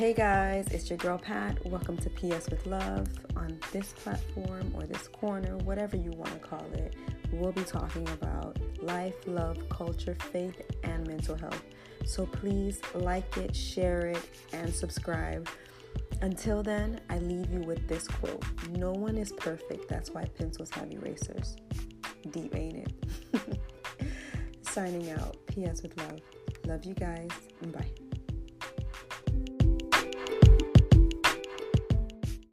hey guys, it's your girl Pat. Welcome to PS with Love. On this platform or this corner, whatever you want to call it, we'll be talking about life, love, culture, faith, and mental health. So please like it, share it, and subscribe. Until then, I leave you with this quote No one is perfect. That's why pencils have erasers. Deep, ain't it? Signing out. PS with love. Love you guys. Bye.